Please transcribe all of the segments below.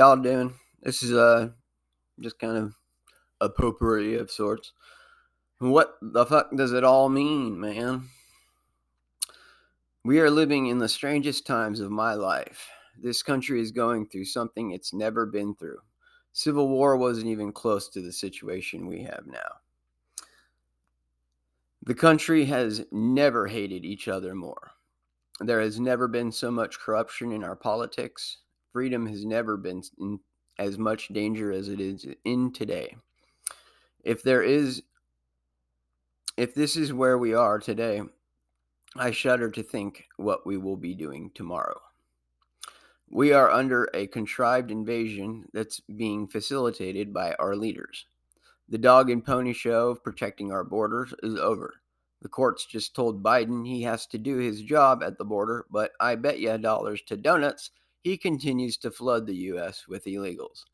Y'all doing? This is uh just kind of a potpourri of sorts. What the fuck does it all mean, man? We are living in the strangest times of my life. This country is going through something it's never been through. Civil war wasn't even close to the situation we have now. The country has never hated each other more. There has never been so much corruption in our politics. Freedom has never been in as much danger as it is in today. If there is if this is where we are today, I shudder to think what we will be doing tomorrow. We are under a contrived invasion that's being facilitated by our leaders. The dog and pony show of protecting our borders is over. The courts just told Biden he has to do his job at the border, but I bet you dollars to donuts he continues to flood the U.S. with illegals.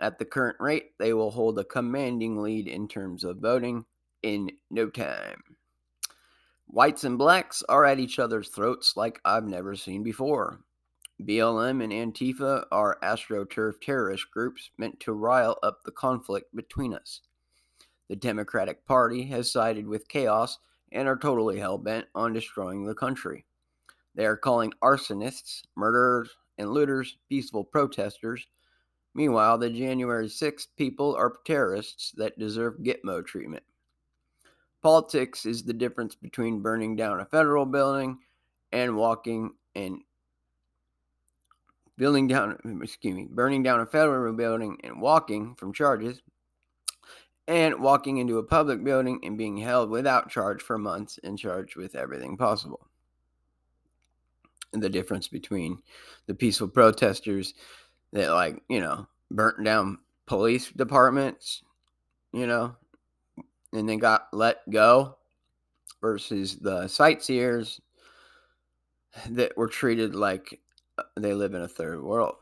At the current rate, they will hold a commanding lead in terms of voting in no time. Whites and blacks are at each other's throats like I've never seen before. BLM and Antifa are astroturf terrorist groups meant to rile up the conflict between us. The Democratic Party has sided with chaos and are totally hell bent on destroying the country. They are calling arsonists, murderers, and looters peaceful protesters. Meanwhile, the January 6th people are terrorists that deserve Gitmo treatment. Politics is the difference between burning down a federal building and walking and building down excuse me burning down a federal building and walking from charges and walking into a public building and being held without charge for months and charged with everything possible the difference between the peaceful protesters that like you know burnt down police departments you know and then got let go versus the sightseers that were treated like uh, they live in a third world.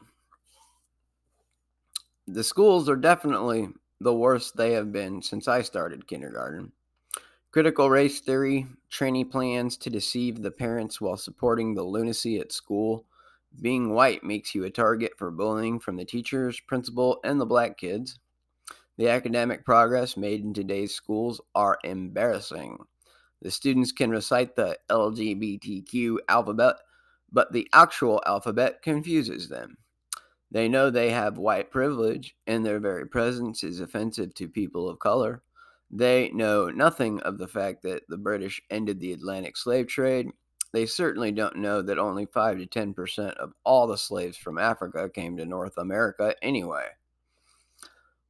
The schools are definitely the worst they have been since i started kindergarten Critical race theory, training plans to deceive the parents while supporting the lunacy at school. Being white makes you a target for bullying from the teachers, principal, and the black kids. The academic progress made in today's schools are embarrassing. The students can recite the LGBTQ alphabet, but the actual alphabet confuses them. They know they have white privilege, and their very presence is offensive to people of color. They know nothing of the fact that the British ended the Atlantic slave trade. They certainly don't know that only 5 to 10% of all the slaves from Africa came to North America anyway.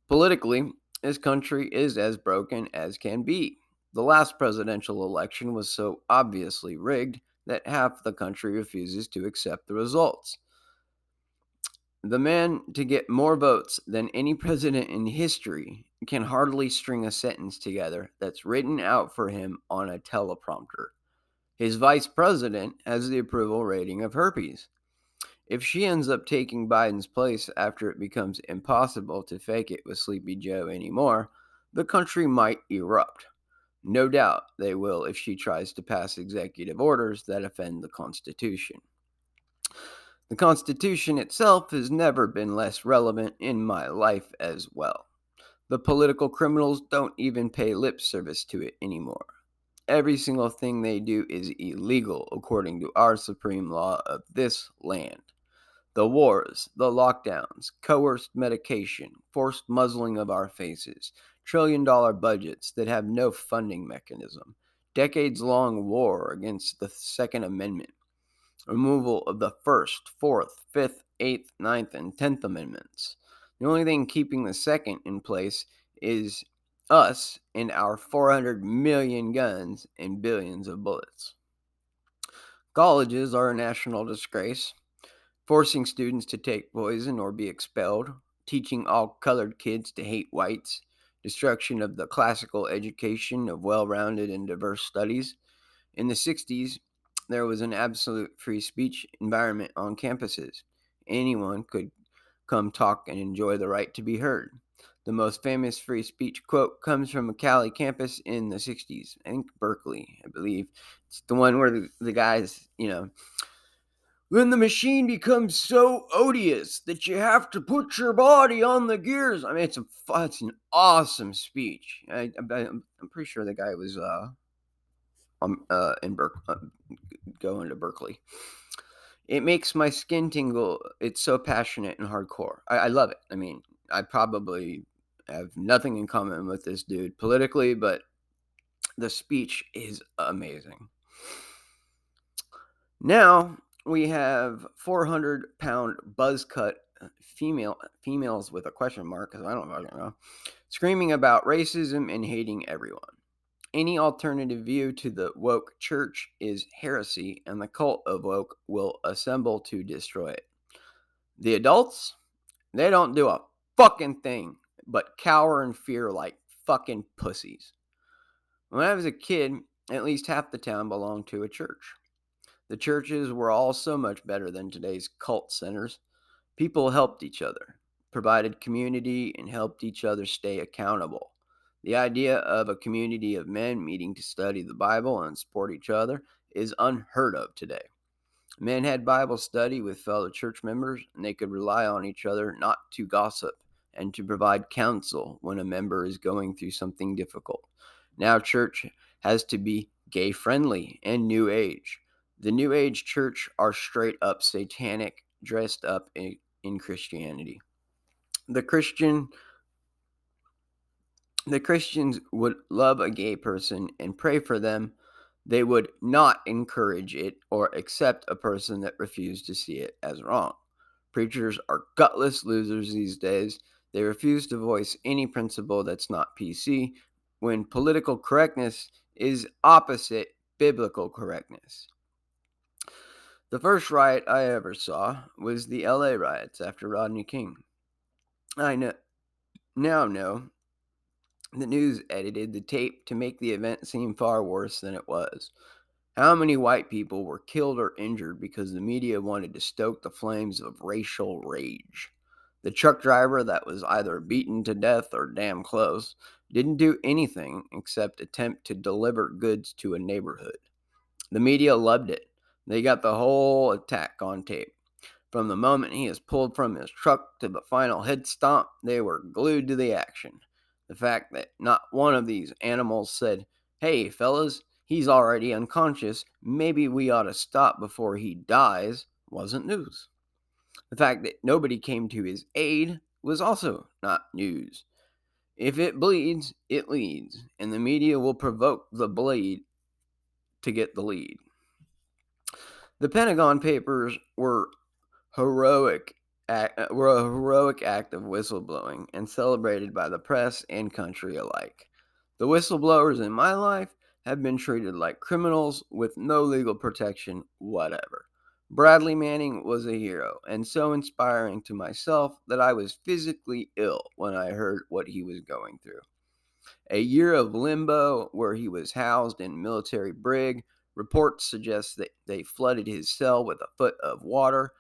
Politically, this country is as broken as can be. The last presidential election was so obviously rigged that half the country refuses to accept the results. The man to get more votes than any president in history can hardly string a sentence together that's written out for him on a teleprompter. His vice president has the approval rating of herpes. If she ends up taking Biden's place after it becomes impossible to fake it with Sleepy Joe anymore, the country might erupt. No doubt they will if she tries to pass executive orders that offend the Constitution. The Constitution itself has never been less relevant in my life as well. The political criminals don't even pay lip service to it anymore. Every single thing they do is illegal according to our supreme law of this land. The wars, the lockdowns, coerced medication, forced muzzling of our faces, trillion dollar budgets that have no funding mechanism, decades long war against the Second Amendment, removal of the First, Fourth, Fifth, Eighth, Ninth, and Tenth Amendments. The only thing keeping the second in place is us and our 400 million guns and billions of bullets. Colleges are a national disgrace, forcing students to take poison or be expelled, teaching all colored kids to hate whites, destruction of the classical education of well rounded and diverse studies. In the 60s, there was an absolute free speech environment on campuses. Anyone could come talk and enjoy the right to be heard. The most famous free speech quote comes from a Cali campus in the 60s. I think Berkeley, I believe. It's the one where the, the guys, you know, when the machine becomes so odious that you have to put your body on the gears. I mean, it's a it's an awesome speech. I, am pretty sure the guy was uh, um, uh in Berkeley, uh, going to Berkeley. It makes my skin tingle. It's so passionate and hardcore. I, I love it. I mean, I probably have nothing in common with this dude politically, but the speech is amazing. Now we have 400 pound buzz cut female females with a question mark because I don't know screaming about racism and hating everyone. Any alternative view to the woke church is heresy, and the cult of woke will assemble to destroy it. The adults, they don't do a fucking thing but cower in fear like fucking pussies. When I was a kid, at least half the town belonged to a church. The churches were all so much better than today's cult centers. People helped each other, provided community, and helped each other stay accountable. The idea of a community of men meeting to study the Bible and support each other is unheard of today. Men had Bible study with fellow church members, and they could rely on each other not to gossip and to provide counsel when a member is going through something difficult. Now, church has to be gay friendly and new age. The new age church are straight up satanic, dressed up in, in Christianity. The Christian the Christians would love a gay person and pray for them. They would not encourage it or accept a person that refused to see it as wrong. Preachers are gutless losers these days they refuse to voice any principle that's not PC when political correctness is opposite biblical correctness. The first riot I ever saw was the LA riots after Rodney King. I know, now know the news edited the tape to make the event seem far worse than it was. How many white people were killed or injured because the media wanted to stoke the flames of racial rage? The truck driver that was either beaten to death or damn close didn't do anything except attempt to deliver goods to a neighborhood. The media loved it. They got the whole attack on tape. From the moment he is pulled from his truck to the final head stomp, they were glued to the action. The fact that not one of these animals said, Hey, fellas, he's already unconscious, maybe we ought to stop before he dies, wasn't news. The fact that nobody came to his aid was also not news. If it bleeds, it leads, and the media will provoke the bleed to get the lead. The Pentagon Papers were heroic act, uh, were a heroic act of whistleblowing and celebrated by the press and country alike. The whistleblowers in my life have been treated like criminals with no legal protection whatever. Bradley Manning was a hero and so inspiring to myself that I was physically ill when I heard what he was going through. A year of limbo where he was housed in military brig. Reports suggest that they flooded his cell with a foot of water.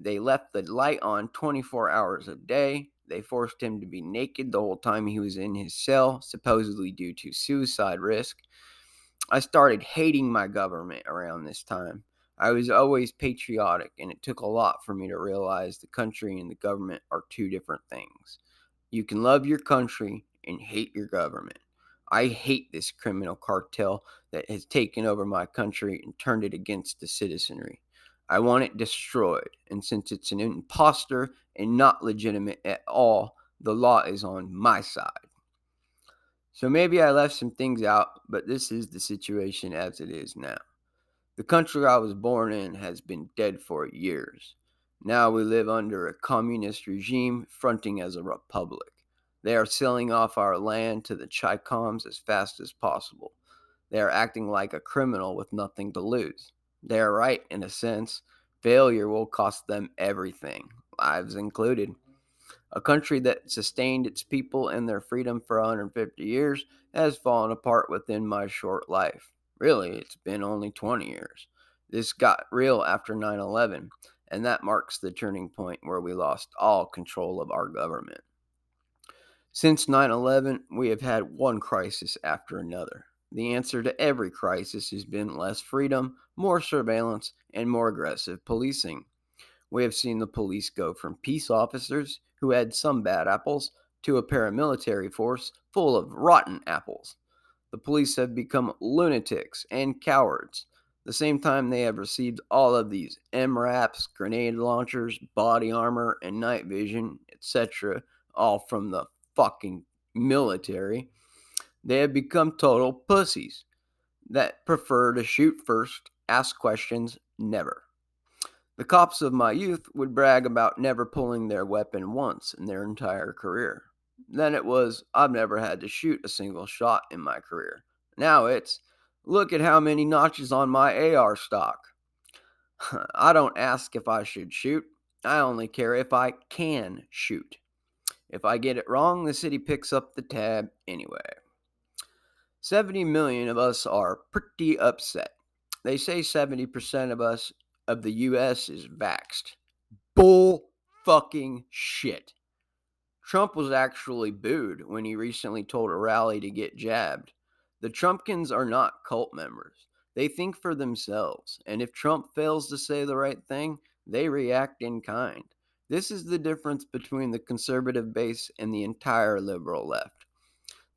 They left the light on 24 hours a day. They forced him to be naked the whole time he was in his cell, supposedly due to suicide risk. I started hating my government around this time. I was always patriotic, and it took a lot for me to realize the country and the government are two different things. You can love your country and hate your government. I hate this criminal cartel that has taken over my country and turned it against the citizenry. I want it destroyed, and since it's an impostor and not legitimate at all, the law is on my side. So maybe I left some things out, but this is the situation as it is now. The country I was born in has been dead for years. Now we live under a communist regime fronting as a republic. They are selling off our land to the Chicoms as fast as possible. They are acting like a criminal with nothing to lose. They are right in a sense. Failure will cost them everything, lives included. A country that sustained its people and their freedom for 150 years has fallen apart within my short life. Really, it's been only 20 years. This got real after 9 11, and that marks the turning point where we lost all control of our government. Since 9 11, we have had one crisis after another. The answer to every crisis has been less freedom, more surveillance, and more aggressive policing. We have seen the police go from peace officers who had some bad apples to a paramilitary force full of rotten apples. The police have become lunatics and cowards. The same time they have received all of these MRAPs, grenade launchers, body armor, and night vision, etc., all from the fucking military, they have become total pussies that prefer to shoot first, ask questions, never. The cops of my youth would brag about never pulling their weapon once in their entire career. Then it was, I've never had to shoot a single shot in my career. Now it's, look at how many notches on my AR stock. I don't ask if I should shoot, I only care if I can shoot. If I get it wrong, the city picks up the tab anyway. 70 million of us are pretty upset. They say 70% of us of the US is vaxxed. Bull fucking shit. Trump was actually booed when he recently told a rally to get jabbed. The Trumpkins are not cult members. They think for themselves, and if Trump fails to say the right thing, they react in kind. This is the difference between the conservative base and the entire liberal left.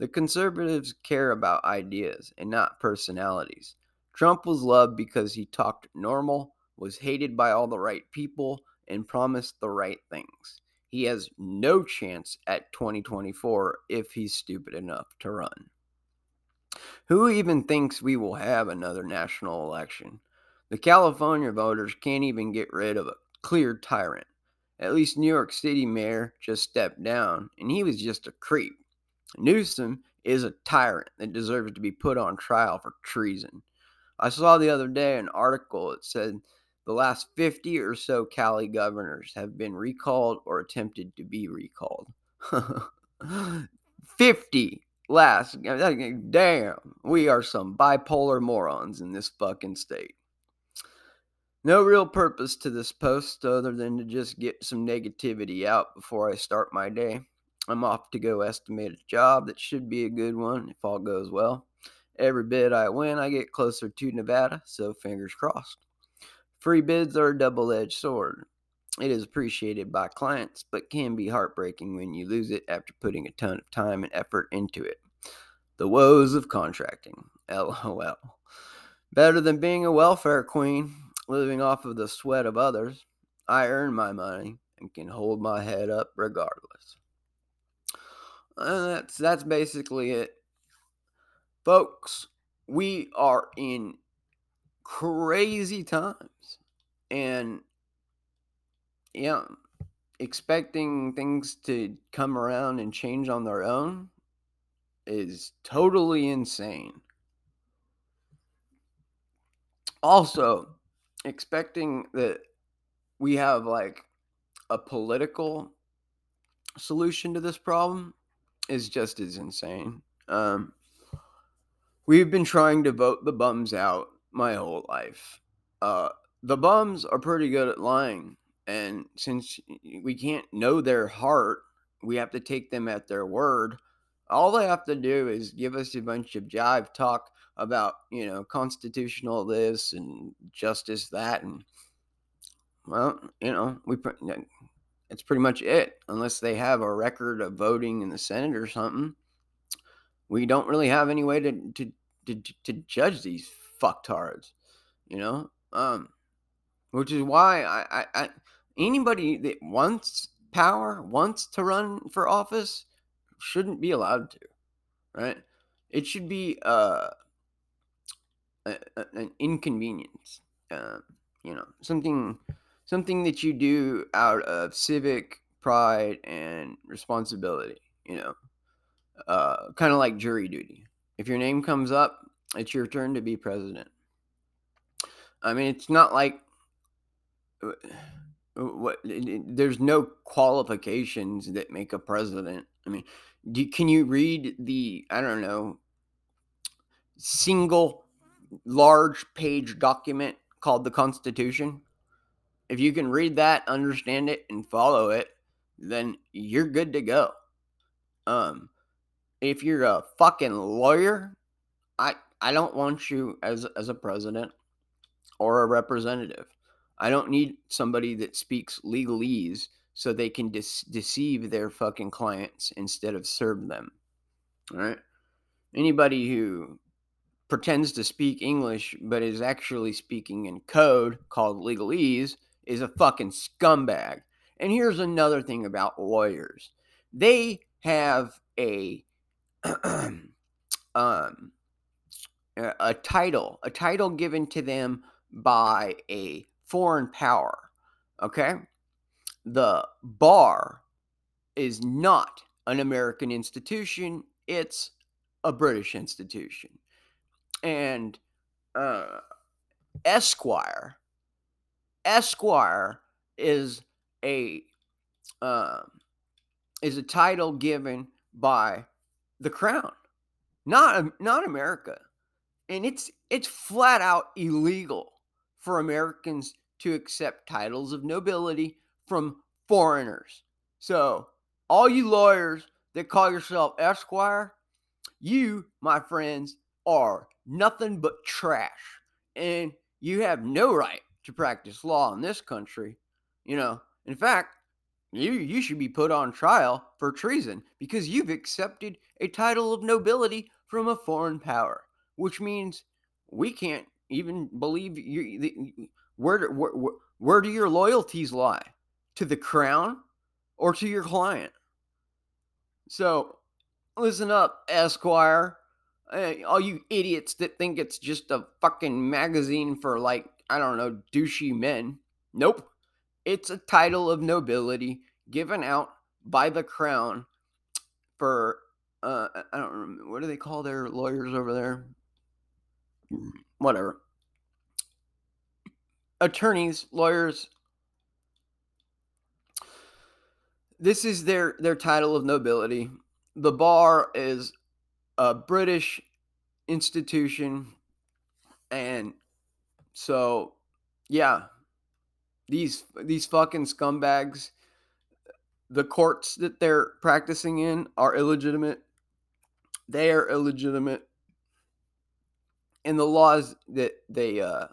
The conservatives care about ideas and not personalities. Trump was loved because he talked normal, was hated by all the right people, and promised the right things he has no chance at 2024 if he's stupid enough to run. Who even thinks we will have another national election? The California voters can't even get rid of a clear tyrant. At least New York City mayor just stepped down, and he was just a creep. Newsom is a tyrant that deserves to be put on trial for treason. I saw the other day an article that said the last 50 or so Cali governors have been recalled or attempted to be recalled. 50 last. Damn, we are some bipolar morons in this fucking state. No real purpose to this post other than to just get some negativity out before I start my day. I'm off to go estimate a job that should be a good one if all goes well. Every bid I win, I get closer to Nevada, so fingers crossed. Free bids are a double edged sword. It is appreciated by clients, but can be heartbreaking when you lose it after putting a ton of time and effort into it. The woes of contracting. LOL. Better than being a welfare queen, living off of the sweat of others. I earn my money and can hold my head up regardless. And that's that's basically it. Folks, we are in crazy times. And yeah, expecting things to come around and change on their own is totally insane. Also, expecting that we have like a political solution to this problem is just as insane. Um, we've been trying to vote the bums out my whole life. Uh, the bums are pretty good at lying. And since we can't know their heart, we have to take them at their word. All they have to do is give us a bunch of jive talk about, you know, constitutional this and justice that. And, well, you know, we it's pretty much it. Unless they have a record of voting in the Senate or something, we don't really have any way to, to, to, to judge these fucktards, you know. Um, which is why I, I, I anybody that wants power, wants to run for office, shouldn't be allowed to, right? It should be uh, a, a, an inconvenience, uh, you know, something something that you do out of civic pride and responsibility, you know, uh, kind of like jury duty. If your name comes up, it's your turn to be president. I mean, it's not like uh, what there's no qualifications that make a president. I mean, do, can you read the I don't know single large page document called the Constitution? If you can read that, understand it, and follow it, then you're good to go. Um, if you're a fucking lawyer I I don't want you as as a president or a representative. I don't need somebody that speaks legalese so they can deceive their fucking clients instead of serve them. All right? Anybody who pretends to speak English but is actually speaking in code called legalese is a fucking scumbag. And here's another thing about lawyers. They have a um a title, a title given to them by a foreign power. Okay? The bar is not an American institution, it's a British institution. And uh, Esquire, Esquire is a uh, is a title given by the crown, not not America, and it's it's flat out illegal for Americans to accept titles of nobility from foreigners. So, all you lawyers that call yourself Esquire, you, my friends, are nothing but trash. And you have no right to practice law in this country. You know, in fact, you you should be put on trial for treason because you've accepted a title of nobility from a foreign power, which means we can't even believe you. The, where, where where do your loyalties lie? To the crown or to your client? So, listen up, Esquire. Eh, all you idiots that think it's just a fucking magazine for like I don't know douchey men. Nope. It's a title of nobility given out by the crown for uh I don't remember what do they call their lawyers over there? Whatever. Attorneys, lawyers. This is their their title of nobility. The bar is a British institution and so yeah, these these fucking scumbags the courts that they're practicing in are illegitimate. They are illegitimate. And the laws that they uh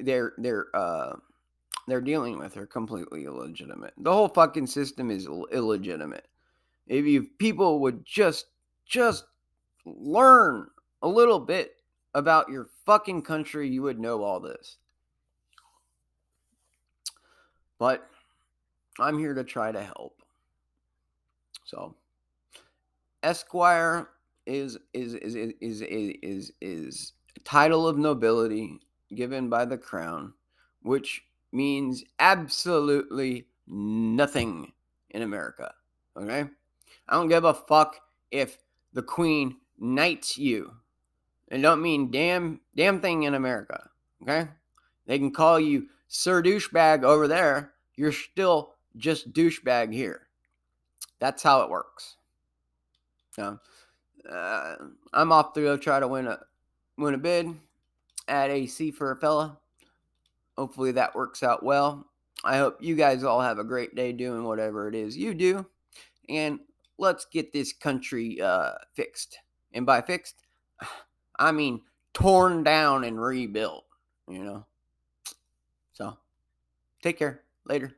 they're they're uh they're dealing with are completely illegitimate. The whole fucking system is illegitimate. If you people would just just learn a little bit about your fucking country, you would know all this. But I'm here to try to help. So, Esquire is is is is is is, is a title of nobility given by the crown, which means absolutely nothing in America. Okay? I don't give a fuck if the queen knights you. It don't mean damn damn thing in America. Okay? They can call you Sir Douchebag over there. You're still just douchebag here. That's how it works. So, uh, I'm off to go try to win a win a bid at AC for a fella. Hopefully that works out well. I hope you guys all have a great day doing whatever it is you do. And let's get this country uh, fixed. And by fixed, I mean torn down and rebuilt, you know. So, take care. Later.